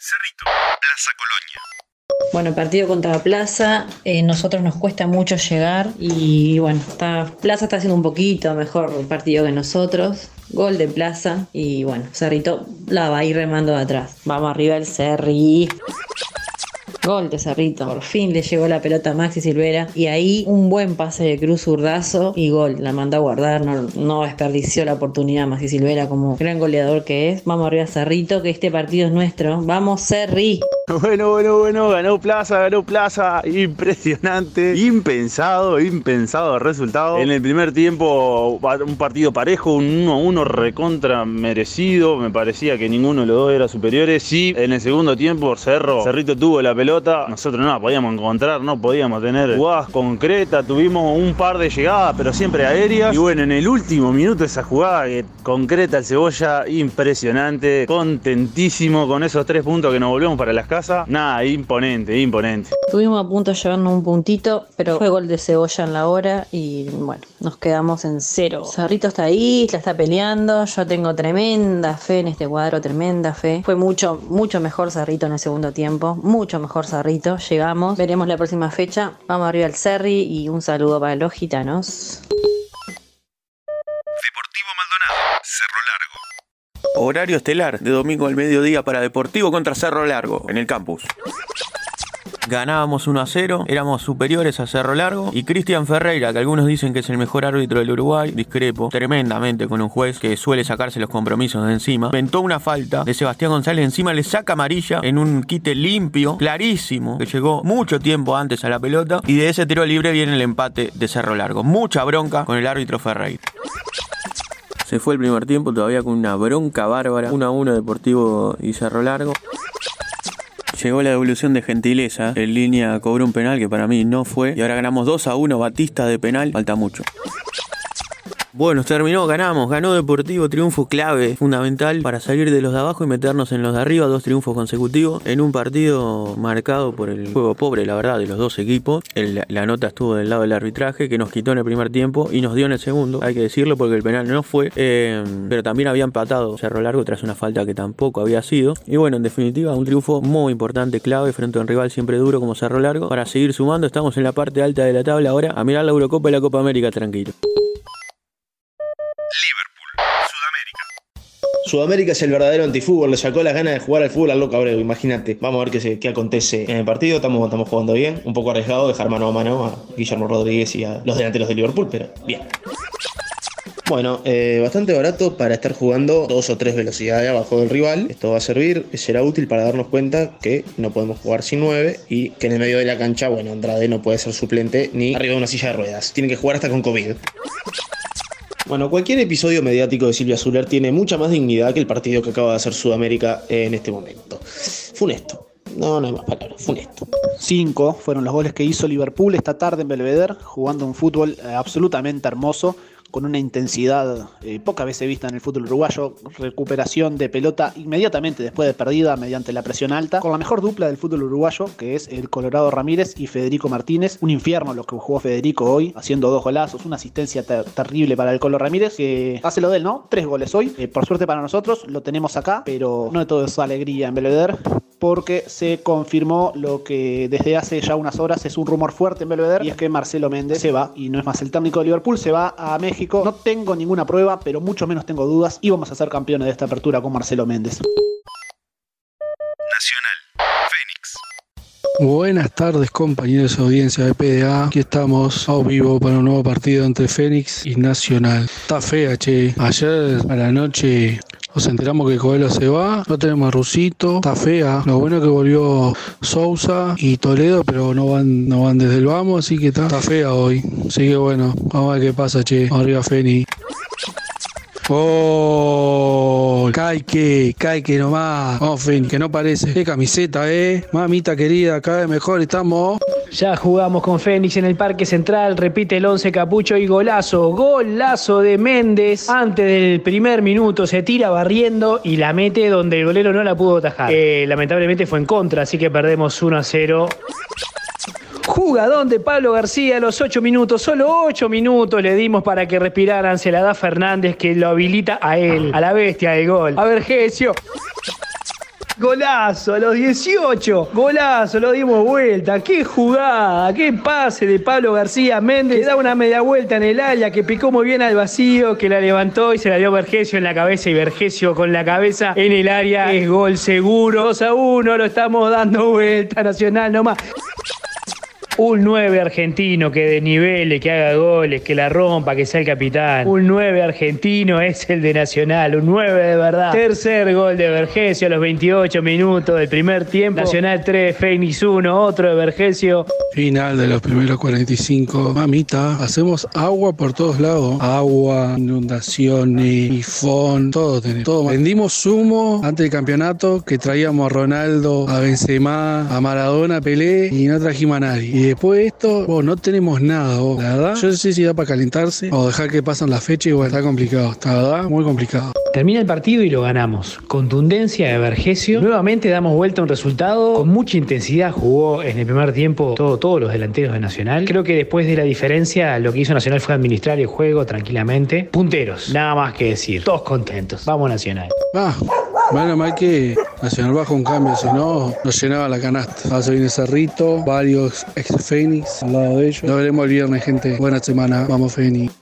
Cerrito, Plaza Colonia. Bueno, partido contra Plaza, eh, nosotros nos cuesta mucho llegar y bueno, está, Plaza está haciendo un poquito mejor partido que nosotros. Gol de Plaza y bueno, Cerrito la va a ir remando de atrás. Vamos arriba el Cerri. Gol de Cerrito. Por fin le llegó la pelota a Maxi Silvera. Y ahí un buen pase de Cruz Urdazo y gol. La mandó a guardar. No, no desperdició la oportunidad Maxi Silvera como gran goleador que es. Vamos arriba Cerrito, que este partido es nuestro. Vamos Cerri. Bueno, bueno, bueno, ganó Plaza, ganó Plaza, impresionante, impensado, impensado el resultado. En el primer tiempo un partido parejo, un 1-1 recontra merecido, me parecía que ninguno de los dos era superiores. Sí, en el segundo tiempo Cerro, Cerrito tuvo la pelota, nosotros no la podíamos encontrar, no podíamos tener jugadas concretas, tuvimos un par de llegadas, pero siempre aéreas. Y bueno, en el último minuto esa jugada que concreta el Cebolla, impresionante, contentísimo con esos tres puntos que nos volvemos para las casas Nada, imponente, imponente. Estuvimos a punto de llevarnos un puntito, pero fue gol de cebolla en la hora y bueno, nos quedamos en cero. Cerrito está ahí, la está peleando. Yo tengo tremenda fe en este cuadro, tremenda fe. Fue mucho, mucho mejor Cerrito en el segundo tiempo, mucho mejor Cerrito. Llegamos, veremos la próxima fecha. Vamos arriba al Cerri y un saludo para los gitanos. Deportivo Maldonado, Cerro Largo. Horario estelar de domingo al mediodía para Deportivo contra Cerro Largo en el campus. Ganábamos 1 a 0, éramos superiores a Cerro Largo y Cristian Ferreira, que algunos dicen que es el mejor árbitro del Uruguay, discrepo tremendamente con un juez que suele sacarse los compromisos de encima. Inventó una falta de Sebastián González, encima le saca amarilla en un quite limpio, clarísimo, que llegó mucho tiempo antes a la pelota y de ese tiro libre viene el empate de Cerro Largo. Mucha bronca con el árbitro Ferreira. Se fue el primer tiempo todavía con una bronca bárbara. 1 a 1 Deportivo y Cerro Largo. Llegó la devolución de gentileza. En línea cobró un penal que para mí no fue. Y ahora ganamos 2 a 1. Batista de penal. Falta mucho. Bueno, terminó, ganamos, ganó Deportivo, triunfo clave, fundamental para salir de los de abajo y meternos en los de arriba, dos triunfos consecutivos, en un partido marcado por el juego pobre, la verdad, de los dos equipos. la nota estuvo del lado del arbitraje, que nos quitó en el primer tiempo y nos dio en el segundo, hay que decirlo porque el penal no fue, eh, pero también había empatado Cerro Largo tras una falta que tampoco había sido. Y bueno, en definitiva, un triunfo muy importante, clave, frente a un rival siempre duro como Cerro Largo. Para seguir sumando, estamos en la parte alta de la tabla ahora, a mirar la Eurocopa y la Copa América tranquilo. Sudamérica es el verdadero antifútbol, le sacó las ganas de jugar al fútbol al loco Abreu, imagínate. Vamos a ver qué, se, qué acontece en el partido, estamos, estamos jugando bien, un poco arriesgado dejar mano a mano a Guillermo Rodríguez y a los delanteros de Liverpool, pero bien. Bueno, eh, bastante barato para estar jugando dos o tres velocidades abajo del rival. Esto va a servir, será útil para darnos cuenta que no podemos jugar sin nueve y que en el medio de la cancha, bueno, Andrade no puede ser suplente ni arriba de una silla de ruedas. Tiene que jugar hasta con COVID. Bueno, cualquier episodio mediático de Silvia Zuller tiene mucha más dignidad que el partido que acaba de hacer Sudamérica en este momento. Funesto. No, no hay más palabras. Funesto. Cinco fueron los goles que hizo Liverpool esta tarde en Belvedere, jugando un fútbol eh, absolutamente hermoso con una intensidad eh, poca vez vista en el fútbol uruguayo, recuperación de pelota inmediatamente después de perdida mediante la presión alta, con la mejor dupla del fútbol uruguayo, que es el Colorado Ramírez y Federico Martínez. Un infierno lo que jugó Federico hoy, haciendo dos golazos, una asistencia terrible para el Colorado Ramírez, que hace lo de él, ¿no? Tres goles hoy. Eh, por suerte para nosotros, lo tenemos acá, pero no de todo es alegría en Belvedere porque se confirmó lo que desde hace ya unas horas es un rumor fuerte en Belvedere y es que Marcelo Méndez se va y no es más el técnico de Liverpool, se va a México. No tengo ninguna prueba, pero mucho menos tengo dudas y vamos a ser campeones de esta apertura con Marcelo Méndez. Nacional, Fénix. Buenas tardes compañeros de audiencia de PDA, aquí estamos a vivo para un nuevo partido entre Fénix y Nacional. Está fea, che. Ayer a la noche nos enteramos que Coelho se va, no tenemos a Rusito, está fea. Lo bueno es que volvió Sousa y Toledo, pero no van, no van desde el vamos, así que está, está fea hoy. Así que bueno, vamos a ver qué pasa, che. Arriba Feni. Oh, Caique, Caique nomás. Fin, que no parece. Qué camiseta, eh. Mamita querida, cada vez mejor estamos. Ya jugamos con Fénix en el Parque Central, repite el 11 Capucho y golazo, golazo de Méndez. Antes del primer minuto se tira barriendo y la mete donde el golero no la pudo atajar. Eh, lamentablemente fue en contra, así que perdemos 1 a 0. Jugadón de Pablo García a los 8 minutos, solo 8 minutos le dimos para que respiraran. Se la da Fernández que lo habilita a él, a la bestia del gol. A ver, Gesio. Golazo a los 18. Golazo, lo dimos vuelta. Qué jugada, qué pase de Pablo García Méndez. Que da una media vuelta en el área, que picó muy bien al vacío, que la levantó y se la dio Vergesio en la cabeza. Y Vergesio con la cabeza en el área. Es gol seguro. 2 a 1, lo estamos dando vuelta. Nacional nomás. Un 9 argentino que desnivele, que haga goles, que la rompa, que sea el capitán. Un 9 argentino es el de Nacional, un 9 de verdad. Tercer gol de Vergesio a los 28 minutos del primer tiempo. Nacional 3, Fénix 1, otro de Vergesio. Final de los primeros 45. Mamita, hacemos agua por todos lados. Agua, inundaciones, tifón, todo tenemos. Todo. Vendimos humo antes del campeonato que traíamos a Ronaldo, a Benzema, a Maradona, a Pelé y no trajimos a nadie. Después de esto, vos, no tenemos nada, vos. la verdad. Yo no sé si da para calentarse o dejar que pasen las fechas. Igual está complicado, está verdad, muy complicado. Termina el partido y lo ganamos. Contundencia de Vergesio. Nuevamente damos vuelta a un resultado. Con mucha intensidad jugó en el primer tiempo todo, todos los delanteros de Nacional. Creo que después de la diferencia, lo que hizo Nacional fue administrar el juego tranquilamente. Punteros, nada más que decir. Todos contentos. Vamos Nacional. Ah, bueno, que Nacional bajo un cambio, si no, nos llenaba la canasta. Ahora se viene Cerrito, varios ex Fénix al lado de ellos. Nos veremos el viernes, gente. Buena semana. Vamos, Fénix.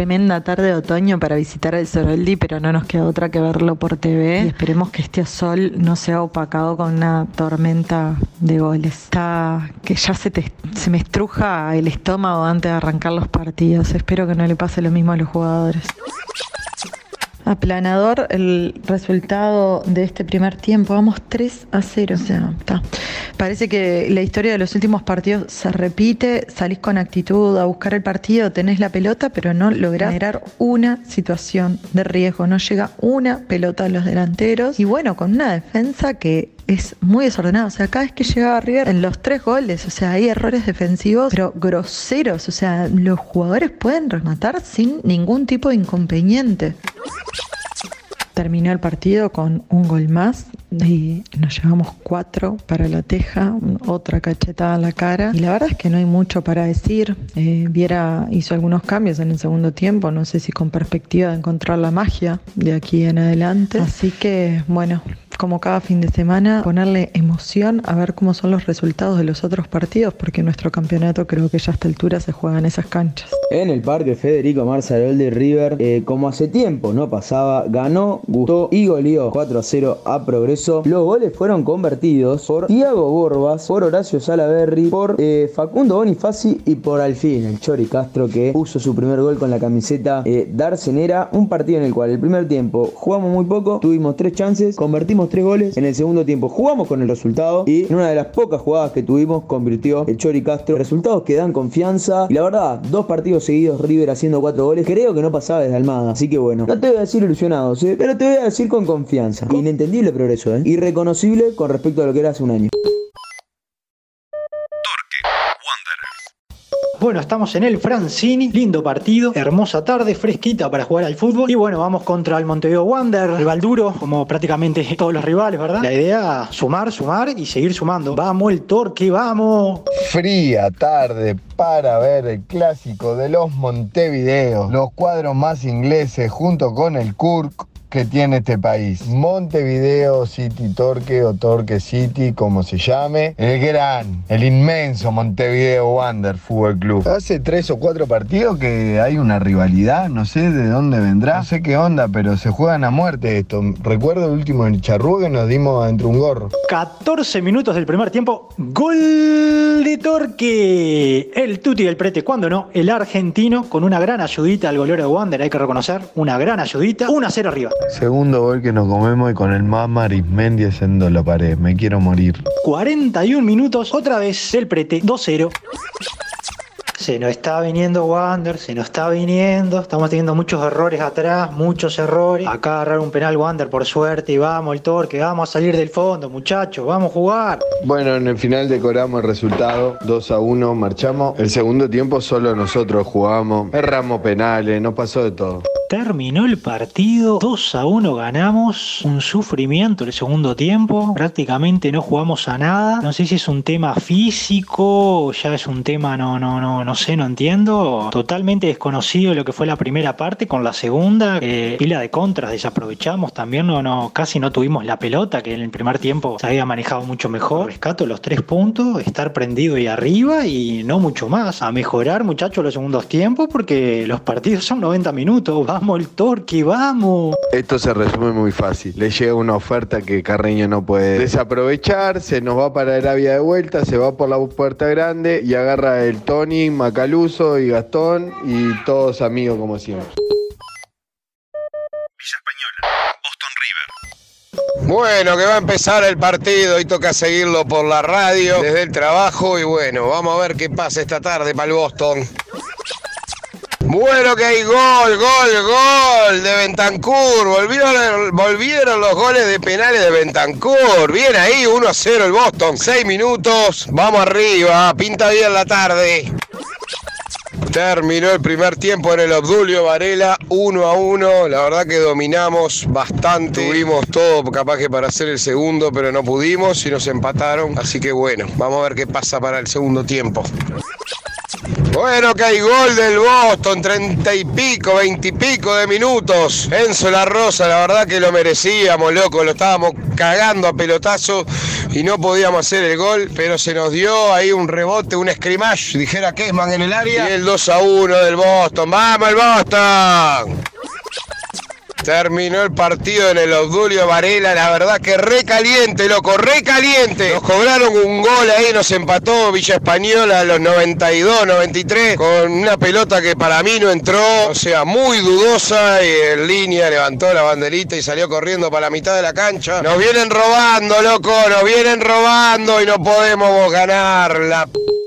Tremenda tarde de otoño para visitar el Soroldi, pero no nos queda otra que verlo por TV. Y esperemos que este sol no sea opacado con una tormenta de goles. Está que ya se, te- se me estruja el estómago antes de arrancar los partidos. Espero que no le pase lo mismo a los jugadores. Aplanador el resultado de este primer tiempo. Vamos 3 a 0. O sea, está. Parece que la historia de los últimos partidos se repite. Salís con actitud a buscar el partido, tenés la pelota, pero no lográs generar una situación de riesgo. No llega una pelota a los delanteros. Y bueno, con una defensa que es muy desordenada. O sea, cada vez que llegaba River en los tres goles, o sea, hay errores defensivos, pero groseros. O sea, los jugadores pueden rematar sin ningún tipo de inconveniente. Terminó el partido con un gol más y nos llevamos cuatro para la teja, otra cachetada en la cara. Y la verdad es que no hay mucho para decir. Eh, Viera hizo algunos cambios en el segundo tiempo, no sé si con perspectiva de encontrar la magia de aquí en adelante. Así que, bueno, como cada fin de semana, ponerle emoción a ver cómo son los resultados de los otros partidos, porque nuestro campeonato creo que ya a esta altura se juega en esas canchas. En el parque Federico Marzarol de River, eh, como hace tiempo no pasaba, ganó, gustó y goleó 4 a 0 a Progreso. Los goles fueron convertidos por Tiago Borbas, por Horacio Salaberry, por eh, Facundo Bonifaci y por al fin el Chori Castro que puso su primer gol con la camiseta eh, Darcenera. Un partido en el cual el primer tiempo jugamos muy poco, tuvimos tres chances, convertimos tres goles. En el segundo tiempo jugamos con el resultado y en una de las pocas jugadas que tuvimos convirtió el Chori Castro. Resultados que dan confianza y la verdad, dos partidos seguidos River haciendo cuatro goles, creo que no pasaba desde Almada. Así que bueno, no te voy a decir ilusionados, ¿eh? pero te voy a decir con confianza. Inentendible progreso, ¿eh? irreconocible con respecto a lo que era hace un año. Bueno, estamos en el Francini, lindo partido, hermosa tarde, fresquita para jugar al fútbol. Y bueno, vamos contra el Montevideo Wander, rival duro, como prácticamente todos los rivales, ¿verdad? La idea, sumar, sumar y seguir sumando. Vamos el torque, vamos. Fría tarde para ver el clásico de los Montevideos, los cuadros más ingleses junto con el Kurk que tiene este país. Montevideo City Torque o Torque City, como se llame. El gran, el inmenso Montevideo Wander Fútbol Club. Hace tres o cuatro partidos que hay una rivalidad, no sé de dónde vendrá, no sé qué onda, pero se juegan a muerte esto. Recuerdo el último en Charrúa que nos dimos entre un gorro. 14 minutos del primer tiempo, gol de Torque. El Tuti del Prete, cuando no, el argentino con una gran ayudita al golero de Wander, hay que reconocer, una gran ayudita, 1 a 0 arriba. Segundo gol que nos comemos y con el Mama Arismendi haciendo la pared. Me quiero morir. 41 minutos, otra vez el Prete, 2-0. Se nos está viniendo Wander, se nos está viniendo. Estamos teniendo muchos errores atrás, muchos errores. Acá agarrar un penal Wander por suerte y vamos el torque, vamos a salir del fondo, muchachos, vamos a jugar. Bueno, en el final decoramos el resultado, 2 a 1, marchamos. El segundo tiempo solo nosotros jugamos, erramos penales, nos pasó de todo. Terminó el partido, 2 a 1 ganamos, un sufrimiento el segundo tiempo, prácticamente no jugamos a nada, no sé si es un tema físico o ya es un tema no, no, no, no sé, no entiendo. Totalmente desconocido lo que fue la primera parte con la segunda. Eh, pila de contras, desaprovechamos también, no, no, casi no tuvimos la pelota, que en el primer tiempo se había manejado mucho mejor. Rescato los tres puntos, estar prendido y arriba y no mucho más. A mejorar, muchachos, los segundos tiempos porque los partidos son 90 minutos. Vamos el torque, vamos. Esto se resume muy fácil. Le llega una oferta que Carreño no puede desaprovechar, se nos va para Arabia de vuelta, se va por la puerta grande y agarra el Tony, Macaluso y Gastón y todos amigos como siempre. Villa Española, Boston River. Bueno, que va a empezar el partido y toca seguirlo por la radio desde el trabajo y bueno, vamos a ver qué pasa esta tarde para el Boston. Bueno que hay gol, gol, gol de Bentancur. Volvieron, volvieron los goles de penales de Bentancur. Bien ahí, 1 a 0 el Boston. 6 minutos. Vamos arriba. Pinta bien la tarde. Terminó el primer tiempo en el Obdulio Varela, 1 a 1. La verdad que dominamos bastante. Tuvimos todo capaz que para hacer el segundo, pero no pudimos y nos empataron. Así que bueno, vamos a ver qué pasa para el segundo tiempo. Bueno, que hay gol del Boston, treinta y pico, veinte y pico de minutos. Enzo La Rosa, la verdad que lo merecíamos, loco, lo estábamos cagando a pelotazo y no podíamos hacer el gol, pero se nos dio ahí un rebote, un scrimmage, dijera Kesman en el área. Y el 2 a 1 del Boston. ¡Vamos el Boston! Terminó el partido en el Obdulio Varela, la verdad que re caliente, loco, re caliente. Nos cobraron un gol ahí, nos empató Villa Española a los 92, 93, con una pelota que para mí no entró, o sea, muy dudosa, y en línea levantó la banderita y salió corriendo para la mitad de la cancha. Nos vienen robando, loco, nos vienen robando y no podemos ganar la... p-